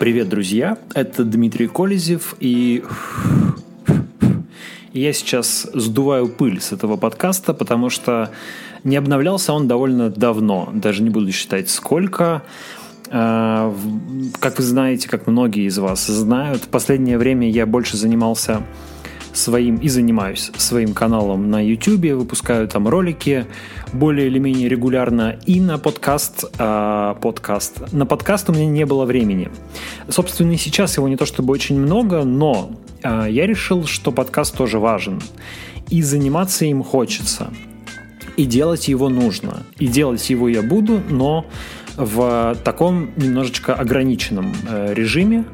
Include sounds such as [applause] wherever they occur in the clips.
Привет, друзья! Это Дмитрий Колезев, и я сейчас сдуваю пыль с этого подкаста, потому что не обновлялся он довольно давно, даже не буду считать сколько. А, как вы знаете, как многие из вас знают, в последнее время я больше занимался своим и занимаюсь своим каналом на YouTube, выпускаю там ролики более или менее регулярно и на подкаст, а, подкаст. На подкаст у меня не было времени. Собственно, и сейчас его не то чтобы очень много, но а, я решил, что подкаст тоже важен. И заниматься им хочется. И делать его нужно. И делать его я буду, но в таком немножечко ограниченном э, режиме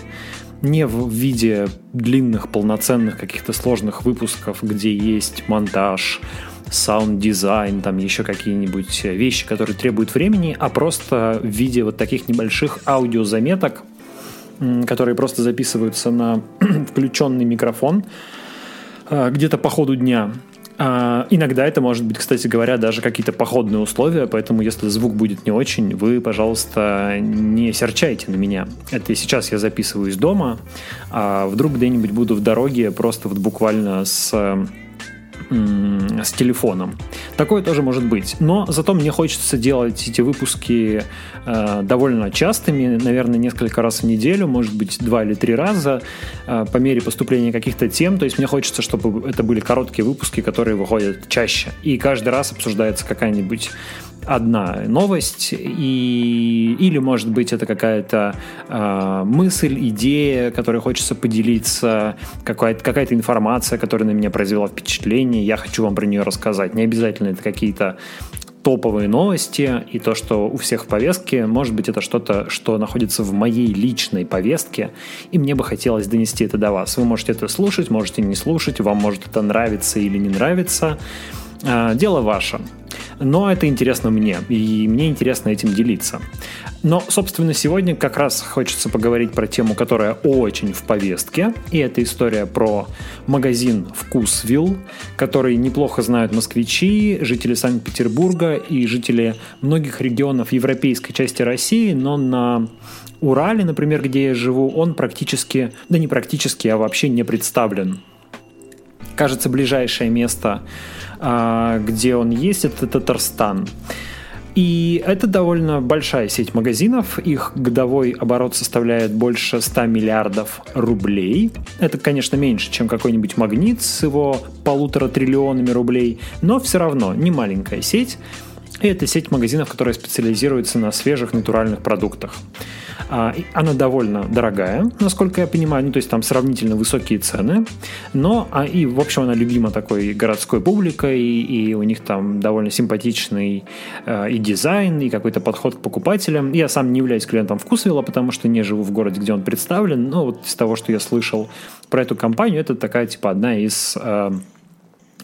не в виде длинных, полноценных каких-то сложных выпусков, где есть монтаж, саунд-дизайн, там еще какие-нибудь вещи, которые требуют времени, а просто в виде вот таких небольших аудиозаметок, которые просто записываются на [clears throat] включенный микрофон а, где-то по ходу дня. А, иногда это может быть, кстати говоря, даже какие-то походные условия, поэтому если звук будет не очень, вы, пожалуйста, не серчайте на меня. Это сейчас я записываю из дома, а вдруг где-нибудь буду в дороге просто вот буквально с с телефоном. Такое тоже может быть. Но зато мне хочется делать эти выпуски э, довольно частыми, наверное, несколько раз в неделю, может быть, два или три раза э, по мере поступления каких-то тем. То есть мне хочется, чтобы это были короткие выпуски, которые выходят чаще. И каждый раз обсуждается какая-нибудь одна новость, и, или, может быть, это какая-то э, мысль, идея, которой хочется поделиться, какая-то, какая-то информация, которая на меня произвела впечатление, я хочу вам про нее рассказать. Не обязательно это какие-то топовые новости и то, что у всех в повестке, может быть, это что-то, что находится в моей личной повестке, и мне бы хотелось донести это до вас. Вы можете это слушать, можете не слушать, вам может это нравиться или не нравиться. А, дело ваше. Но это интересно мне, и мне интересно этим делиться. Но, собственно, сегодня как раз хочется поговорить про тему, которая очень в повестке, и это история про магазин «Вкусвилл», который неплохо знают москвичи, жители Санкт-Петербурга и жители многих регионов европейской части России, но на Урале, например, где я живу, он практически, да не практически, а вообще не представлен. Кажется, ближайшее место а, где он есть, это Татарстан. И это довольно большая сеть магазинов. Их годовой оборот составляет больше 100 миллиардов рублей. Это, конечно, меньше, чем какой-нибудь магнит с его полутора триллионами рублей, но все равно не маленькая сеть. И это сеть магазинов, которая специализируется на свежих натуральных продуктах. А, она довольно дорогая, насколько я понимаю, ну, то есть там сравнительно высокие цены, но а, и, в общем, она любима такой городской публикой, и, у них там довольно симпатичный э, и дизайн, и какой-то подход к покупателям. Я сам не являюсь клиентом Вкусвилла, потому что не живу в городе, где он представлен, но вот из того, что я слышал про эту компанию, это такая, типа, одна из...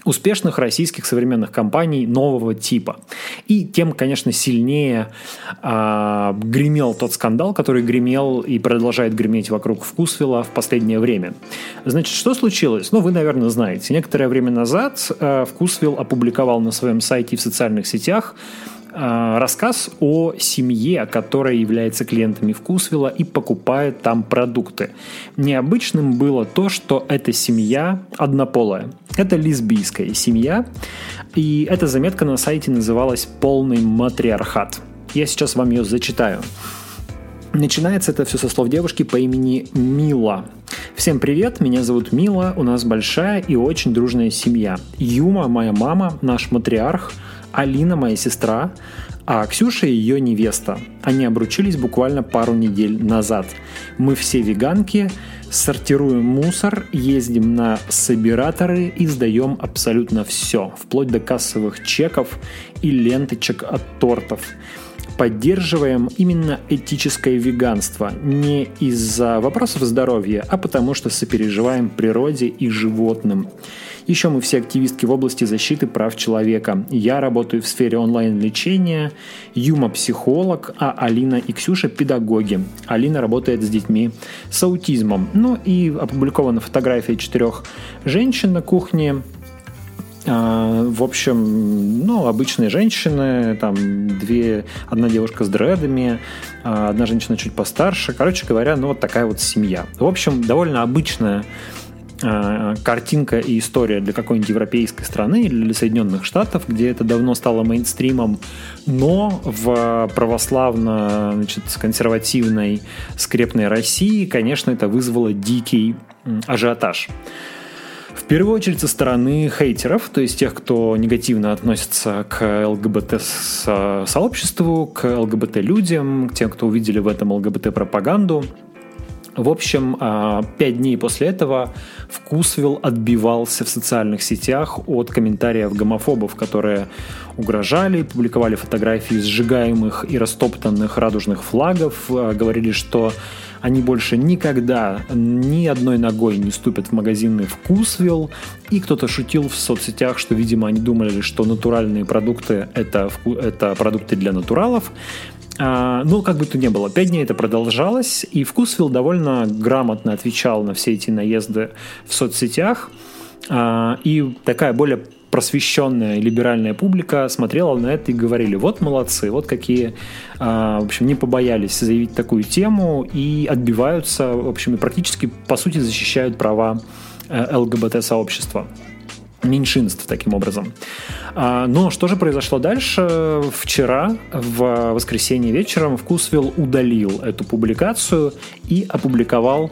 Успешных российских современных компаний нового типа. И тем, конечно, сильнее э, гремел тот скандал, который гремел и продолжает греметь вокруг Вкусвилла в последнее время. Значит, что случилось? Ну, вы, наверное, знаете. Некоторое время назад э, Вкусвилл опубликовал на своем сайте и в социальных сетях рассказ о семье, которая является клиентами Вкусвилла и покупает там продукты. Необычным было то, что эта семья однополая. Это лесбийская семья, и эта заметка на сайте называлась «Полный матриархат». Я сейчас вам ее зачитаю. Начинается это все со слов девушки по имени Мила. Всем привет, меня зовут Мила, у нас большая и очень дружная семья. Юма, моя мама, наш матриарх – Алина моя сестра, а Ксюша ее невеста. Они обручились буквально пару недель назад. Мы все веганки, сортируем мусор, ездим на собираторы и сдаем абсолютно все, вплоть до кассовых чеков и ленточек от тортов поддерживаем именно этическое веганство не из-за вопросов здоровья, а потому что сопереживаем природе и животным. Еще мы все активистки в области защиты прав человека. Я работаю в сфере онлайн-лечения, Юма – психолог, а Алина и Ксюша – педагоги. Алина работает с детьми с аутизмом. Ну и опубликована фотография четырех женщин на кухне, в общем, ну, обычные женщины, там две, одна девушка с дредами, а, одна женщина чуть постарше. Короче говоря, ну, вот такая вот семья. В общем, довольно обычная а, картинка и история для какой-нибудь европейской страны или для Соединенных Штатов, где это давно стало мейнстримом, но в православно значит, консервативной скрепной России, конечно, это вызвало дикий ажиотаж. В первую очередь со стороны хейтеров, то есть тех, кто негативно относится к ЛГБТ-сообществу, к ЛГБТ-людям, к тем, кто увидели в этом ЛГБТ-пропаганду. В общем, а, пять дней после этого Вкусвилл отбивался в социальных сетях от комментариев гомофобов, которые угрожали, публиковали фотографии сжигаемых и растоптанных радужных флагов, а, говорили, что они больше никогда ни одной ногой не ступят в магазины Вкусвилл. И кто-то шутил в соцсетях, что, видимо, они думали, что натуральные продукты это, это продукты для натуралов. А, ну, как бы то ни было, пять дней это продолжалось, и Вкусвилл довольно грамотно отвечал на все эти наезды в соцсетях. А, и такая более просвещенная либеральная публика смотрела на это и говорили, вот молодцы, вот какие, а, в общем, не побоялись заявить такую тему и отбиваются, в общем, и практически, по сути, защищают права э, ЛГБТ-сообщества меньшинств таким образом. А, но что же произошло дальше? Вчера, в воскресенье вечером, Вкусвилл удалил эту публикацию и опубликовал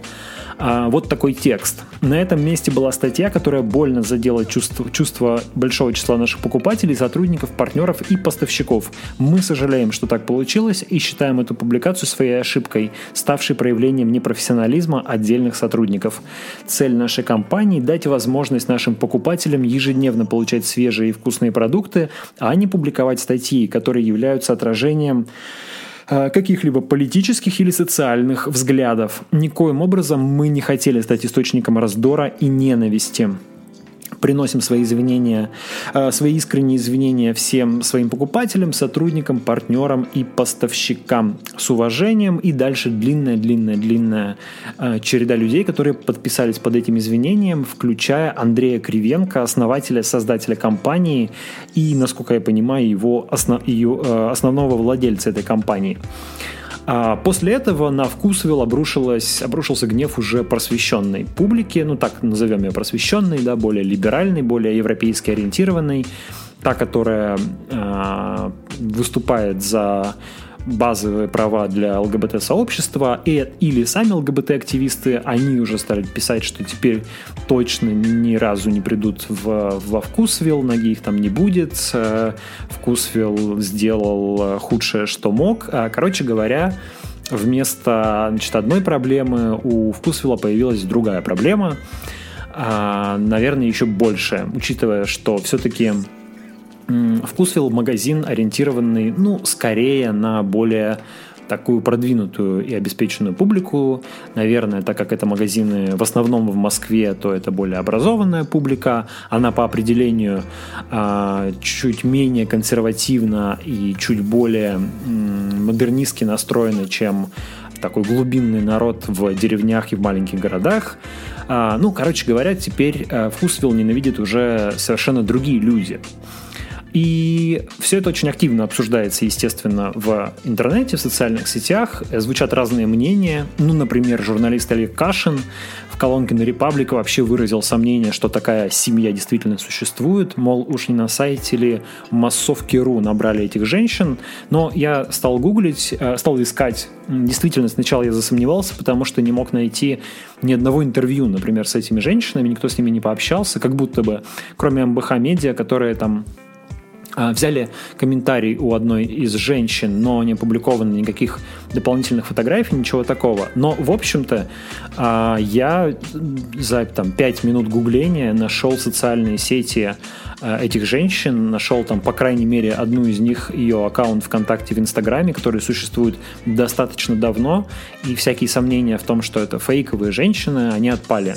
а, вот такой текст. На этом месте была статья, которая больно задела чувство, чувство большого числа наших покупателей, сотрудников, партнеров и поставщиков. Мы сожалеем, что так получилось и считаем эту публикацию своей ошибкой, ставшей проявлением непрофессионализма отдельных сотрудников. Цель нашей компании – дать возможность нашим покупателям ежедневно получать свежие и вкусные продукты, а не публиковать статьи, которые являются отражением каких-либо политических или социальных взглядов. Никоим образом мы не хотели стать источником раздора и ненависти приносим свои извинения, э, свои искренние извинения всем своим покупателям, сотрудникам, партнерам и поставщикам с уважением. И дальше длинная-длинная-длинная э, череда людей, которые подписались под этим извинением, включая Андрея Кривенко, основателя, создателя компании и, насколько я понимаю, его основ, ее, э, основного владельца этой компании. А после этого на Вкусвилл обрушилась, обрушился гнев уже просвещенной публики, ну так назовем ее просвещенной, да, более либеральной, более европейски ориентированной, та, которая э, выступает за базовые права для ЛГБТ-сообщества, и, или сами ЛГБТ-активисты, они уже стали писать, что теперь точно ни разу не придут в, во Вкусвилл, ноги их там не будет, э, Вкусвилл сделал худшее, что мог. А, короче говоря, вместо значит, одной проблемы у Вкусвилла появилась другая проблема, а, наверное, еще больше, учитывая, что все-таки Вкусвилл магазин, ориентированный, ну, скорее на более такую продвинутую и обеспеченную публику. Наверное, так как это магазины в основном в Москве, то это более образованная публика. Она по определению э, чуть менее консервативна и чуть более модернистски настроена, чем такой глубинный народ в деревнях и в маленьких городах. А, ну, короче говоря, теперь э, ненавидят уже совершенно другие люди. И все это очень активно обсуждается, естественно, в интернете, в социальных сетях. Звучат разные мнения. Ну, например, журналист Олег Кашин в колонке на Репаблика вообще выразил сомнение, что такая семья действительно существует. Мол, уж не на сайте ли массовки.ру набрали этих женщин. Но я стал гуглить, э, стал искать. Действительно, сначала я засомневался, потому что не мог найти ни одного интервью, например, с этими женщинами. Никто с ними не пообщался, как будто бы, кроме МБХ Медиа, которые там взяли комментарий у одной из женщин, но не опубликовано никаких дополнительных фотографий, ничего такого. Но, в общем-то, а, я за там, 5 минут гугления нашел социальные сети а, этих женщин, нашел там, по крайней мере, одну из них, ее аккаунт ВКонтакте в Инстаграме, который существует достаточно давно, и всякие сомнения в том, что это фейковые женщины, они отпали.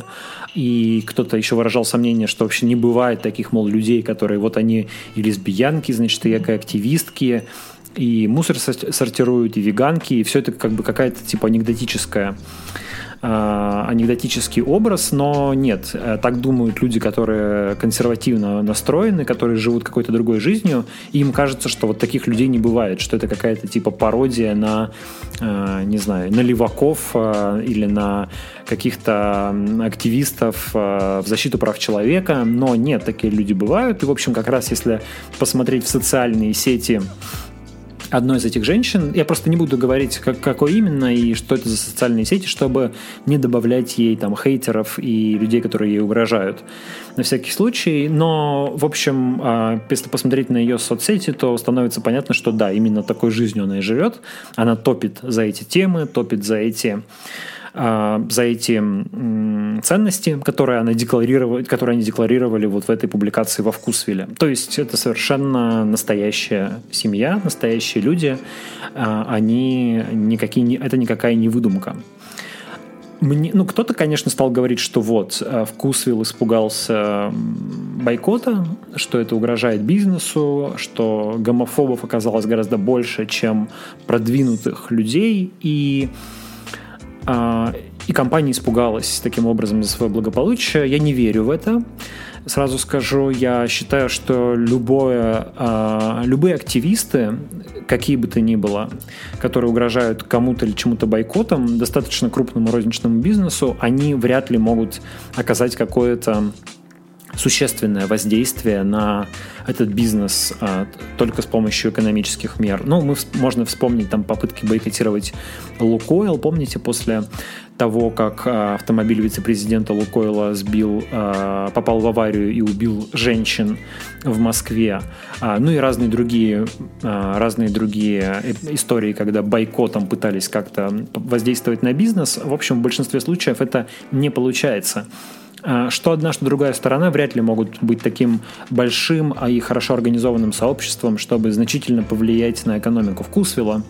И кто-то еще выражал сомнение, что вообще не бывает таких, мол, людей, которые вот они и лесбиянки, значит, и активистки и мусор сортируют, и веганки, и все это как бы какая-то типа анекдотическая э, анекдотический образ, но нет, э, так думают люди, которые консервативно настроены, которые живут какой-то другой жизнью, и им кажется, что вот таких людей не бывает, что это какая-то типа пародия на, э, не знаю, на леваков э, или на каких-то активистов в защиту прав человека, но нет, такие люди бывают, и, в общем, как раз если посмотреть в социальные сети одной из этих женщин. Я просто не буду говорить, как, какой именно и что это за социальные сети, чтобы не добавлять ей там хейтеров и людей, которые ей угрожают на всякий случай. Но, в общем, а, если посмотреть на ее соцсети, то становится понятно, что да, именно такой жизнью она и живет. Она топит за эти темы, топит за эти за эти ценности, которые, она декларировала, которые они декларировали вот в этой публикации во Вкусвилле. То есть это совершенно настоящая семья, настоящие люди. А, они никакие, это никакая не выдумка. Мне, ну, кто-то, конечно, стал говорить, что вот, а, Вкусвилл испугался бойкота, что это угрожает бизнесу, что гомофобов оказалось гораздо больше, чем продвинутых людей, и а, и компания испугалась таким образом за свое благополучие. Я не верю в это. Сразу скажу, я считаю, что любое, а, любые активисты, какие бы то ни было, которые угрожают кому-то или чему-то бойкотом, достаточно крупному розничному бизнесу, они вряд ли могут оказать какое-то существенное воздействие на этот бизнес а, только с помощью экономических мер. Ну, мы, можно вспомнить там попытки бойкотировать Лукойл. Помните, после того, как а, автомобиль вице-президента Лукойла сбил, а, попал в аварию и убил женщин в Москве. А, ну и разные другие, а, разные другие истории, когда бойкотом пытались как-то воздействовать на бизнес. В общем, в большинстве случаев это не получается. А, что одна, что другая сторона вряд ли могут быть таким большим а и хорошо организованным сообществом, чтобы значительно повлиять на экономику Вкусвилла.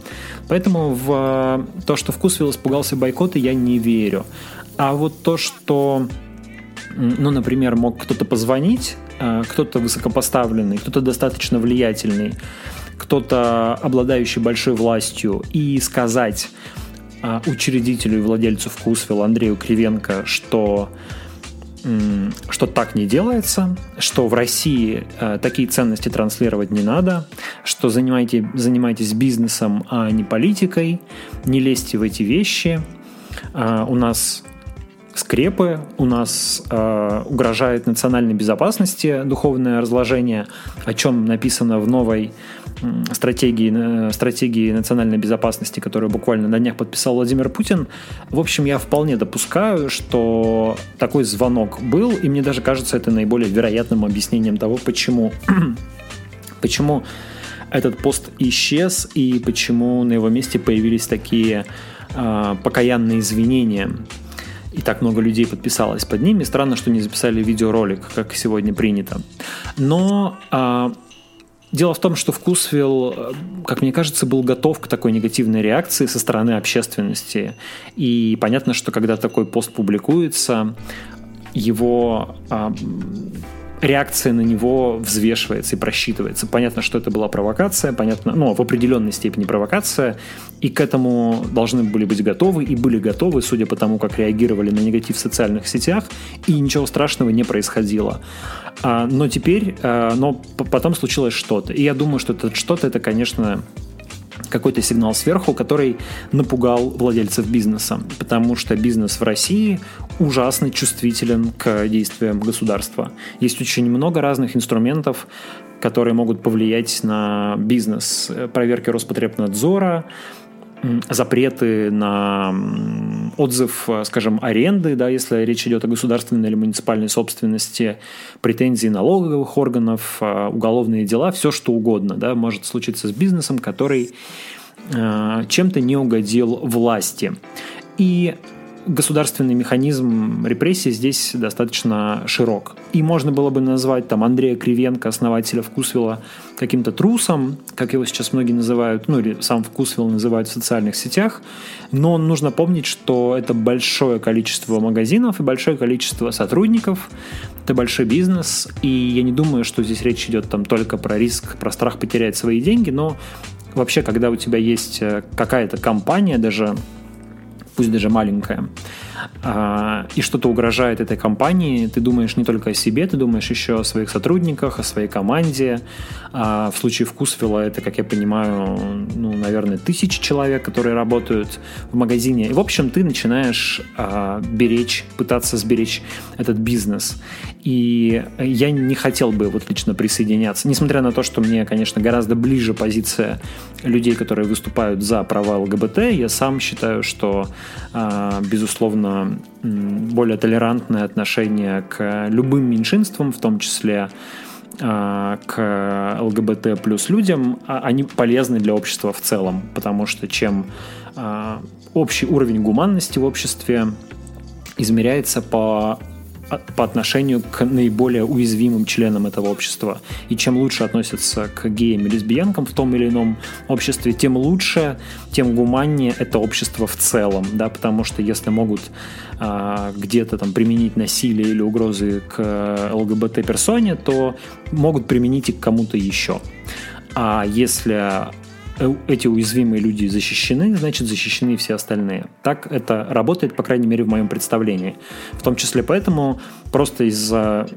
Поэтому в а, то, что Вкусвилл испугался бойкота, я не верю. А вот то, что, ну, например, мог кто-то позвонить, а, кто-то высокопоставленный, кто-то достаточно влиятельный, кто-то обладающий большой властью, и сказать учредителю и владельцу Вкусвилла Андрею Кривенко, что что так не делается, что в России э, такие ценности транслировать не надо, что занимайте, занимайтесь бизнесом, а не политикой, не лезьте в эти вещи. Э, у нас скрепы, у нас э, угрожает национальной безопасности духовное разложение, о чем написано в новой стратегии, стратегии национальной безопасности, которую буквально на днях подписал Владимир Путин. В общем, я вполне допускаю, что такой звонок был, и мне даже кажется это наиболее вероятным объяснением того, почему, [clears throat] почему этот пост исчез и почему на его месте появились такие э, покаянные извинения и так много людей подписалось под ними. Странно, что не записали видеоролик, как сегодня принято. Но э, Дело в том, что Вкусвилл, э, как мне кажется, был готов к такой негативной реакции со стороны общественности. И понятно, что когда такой пост публикуется, его а, реакция на него взвешивается и просчитывается. Понятно, что это была провокация, понятно, ну, в определенной степени провокация, и к этому должны были быть готовы, и были готовы, судя по тому, как реагировали на негатив в социальных сетях, и ничего страшного не происходило. А, но теперь, а, но потом случилось что-то. И я думаю, что это что-то, это, конечно, какой-то сигнал сверху, который напугал владельцев бизнеса, потому что бизнес в России ужасно чувствителен к действиям государства. Есть очень много разных инструментов, которые могут повлиять на бизнес. Проверки Роспотребнадзора, запреты на отзыв, скажем, аренды, да, если речь идет о государственной или муниципальной собственности, претензии налоговых органов, а, уголовные дела, все что угодно, да, может случиться с бизнесом, который а, чем-то не угодил власти. И государственный механизм репрессий здесь достаточно широк. И можно было бы назвать там Андрея Кривенко, основателя Вкусвилла, каким-то трусом, как его сейчас многие называют, ну или сам Вкусвилл называют в социальных сетях. Но нужно помнить, что это большое количество магазинов и большое количество сотрудников, это большой бизнес, и я не думаю, что здесь речь идет там только про риск, про страх потерять свои деньги, но вообще, когда у тебя есть э, какая-то компания, даже пусть даже маленькая, и что-то угрожает этой компании, ты думаешь не только о себе, ты думаешь еще о своих сотрудниках, о своей команде. А, в случае вкусвилла это, как я понимаю, ну, наверное, тысячи человек, которые работают в магазине. И, в общем, ты начинаешь а, беречь, пытаться сберечь этот бизнес. И я не хотел бы вот лично присоединяться, несмотря на то, что мне, конечно, гораздо ближе позиция людей, которые выступают за права ЛГБТ, я сам считаю, что, безусловно, более толерантное отношение к любым меньшинствам, в том числе а, к ЛГБТ плюс людям, а, они полезны для общества в целом, потому что чем а, общий уровень гуманности в обществе измеряется по по отношению к наиболее уязвимым членам этого общества. И чем лучше относятся к геям и лесбиянкам в том или ином обществе, тем лучше, тем гуманнее это общество в целом, да, потому что если могут а, где-то там применить насилие или угрозы к ЛГБТ-персоне, то могут применить и к кому-то еще. А если Э, эти уязвимые люди защищены, значит защищены все остальные. Так это работает, по крайней мере, в моем представлении. В том числе поэтому просто из-за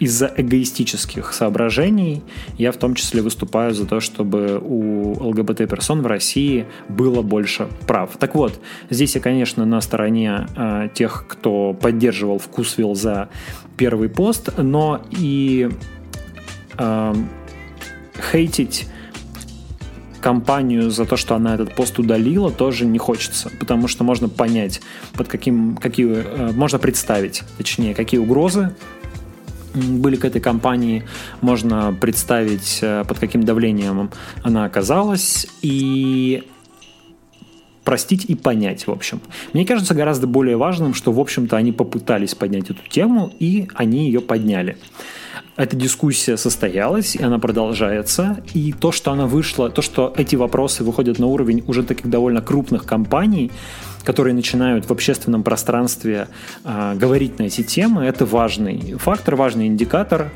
из-за эгоистических соображений я в том числе выступаю за то, чтобы у ЛГБТ-персон в России было больше прав. Так вот, здесь я, конечно, на стороне э, тех, кто поддерживал вкусвилл за первый пост, но и э, хейтить компанию за то, что она этот пост удалила, тоже не хочется, потому что можно понять, под каким, какие, э, можно представить, точнее, какие угрозы были к этой компании, можно представить, э, под каким давлением она оказалась, и простить и понять, в общем. Мне кажется гораздо более важным, что, в общем-то, они попытались поднять эту тему, и они ее подняли эта дискуссия состоялась, и она продолжается. И то, что она вышла, то, что эти вопросы выходят на уровень уже таких довольно крупных компаний, которые начинают в общественном пространстве э, говорить на эти темы, это важный фактор, важный индикатор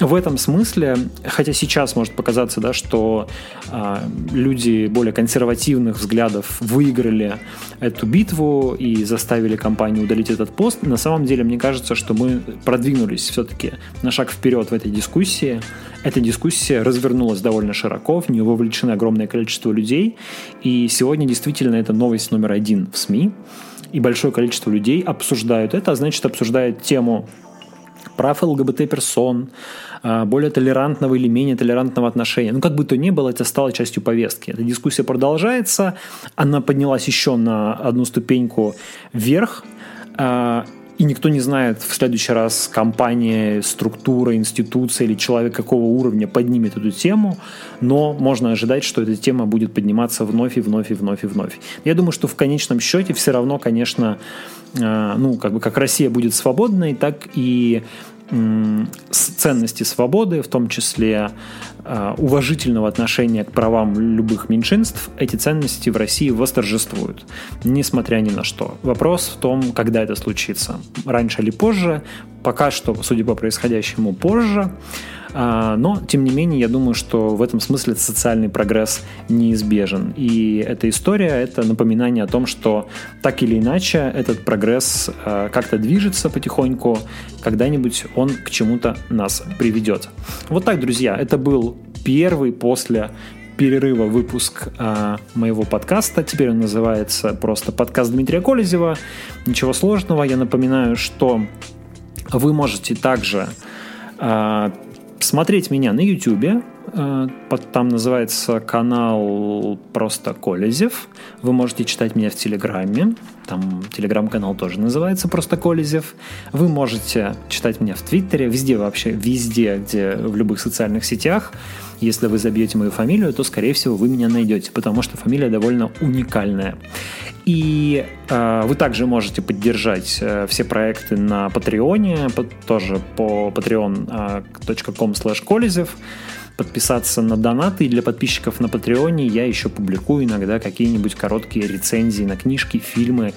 в этом смысле, хотя сейчас может показаться, да, что э, люди более консервативных взглядов выиграли эту битву и заставили компанию удалить этот пост, на самом деле мне кажется, что мы продвинулись все-таки на шаг вперед в этой дискуссии. Эта дискуссия развернулась довольно широко, в нее вовлечено огромное количество людей, и сегодня действительно это новость номер один в СМИ, и большое количество людей обсуждают это, а значит обсуждают тему прав ЛГБТ-персон, а, более толерантного или менее толерантного отношения. Ну, как бы то ни было, это стало частью повестки. Эта дискуссия продолжается, она поднялась еще на одну ступеньку вверх, а, и никто не знает в следующий раз компания, структура, институция или человек какого уровня поднимет эту тему, но можно ожидать, что эта тема будет подниматься вновь и вновь и вновь и вновь. Я думаю, что в конечном счете все равно, конечно, а, ну, как бы как Россия будет свободной, так и ценности свободы, в том числе уважительного отношения к правам любых меньшинств, эти ценности в России восторжествуют, несмотря ни на что. Вопрос в том, когда это случится. Раньше или позже. Пока что, судя по происходящему, позже. А, но, тем не менее, я думаю, что в этом смысле социальный прогресс неизбежен. И эта история — это напоминание о том, что так или иначе этот прогресс а, как-то движется потихоньку, когда-нибудь он к чему-то нас приведет. Вот так, друзья, это был первый после перерыва выпуск э, моего подкаста. Теперь он называется просто подкаст Дмитрия Колезева. Ничего сложного. Я напоминаю, что вы можете также э, смотреть меня на YouTube. Э, там называется канал просто Колезев. Вы можете читать меня в Телеграме. Там телеграм-канал тоже называется просто Колезев. Вы можете читать меня в Твиттере, везде вообще, везде, где в любых социальных сетях. Если вы забьете мою фамилию, то, скорее всего, вы меня найдете, потому что фамилия довольно уникальная. И э, вы также можете поддержать э, все проекты на Патреоне, по, тоже по patreon.com slash колезев подписаться на донаты. И для подписчиков на Патреоне я еще публикую иногда какие-нибудь короткие рецензии на книжки, фильмы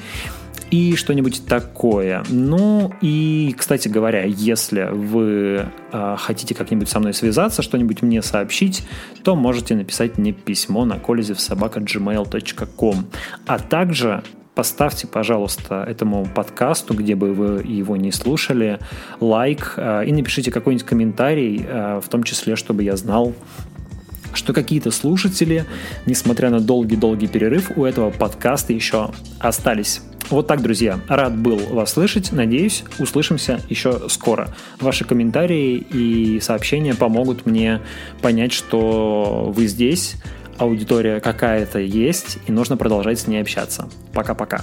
и что-нибудь такое. Ну и, кстати говоря, если вы э, хотите как-нибудь со мной связаться, что-нибудь мне сообщить, то можете написать мне письмо на kolezevsobaka.gmail.com. А также поставьте, пожалуйста, этому подкасту, где бы вы его не слушали, лайк э, и напишите какой-нибудь комментарий, э, в том числе, чтобы я знал, что какие-то слушатели, несмотря на долгий-долгий перерыв, у этого подкаста еще остались. Вот так, друзья. Рад был вас слышать. Надеюсь, услышимся еще скоро. Ваши комментарии и сообщения помогут мне понять, что вы здесь, аудитория какая-то есть, и нужно продолжать с ней общаться. Пока-пока.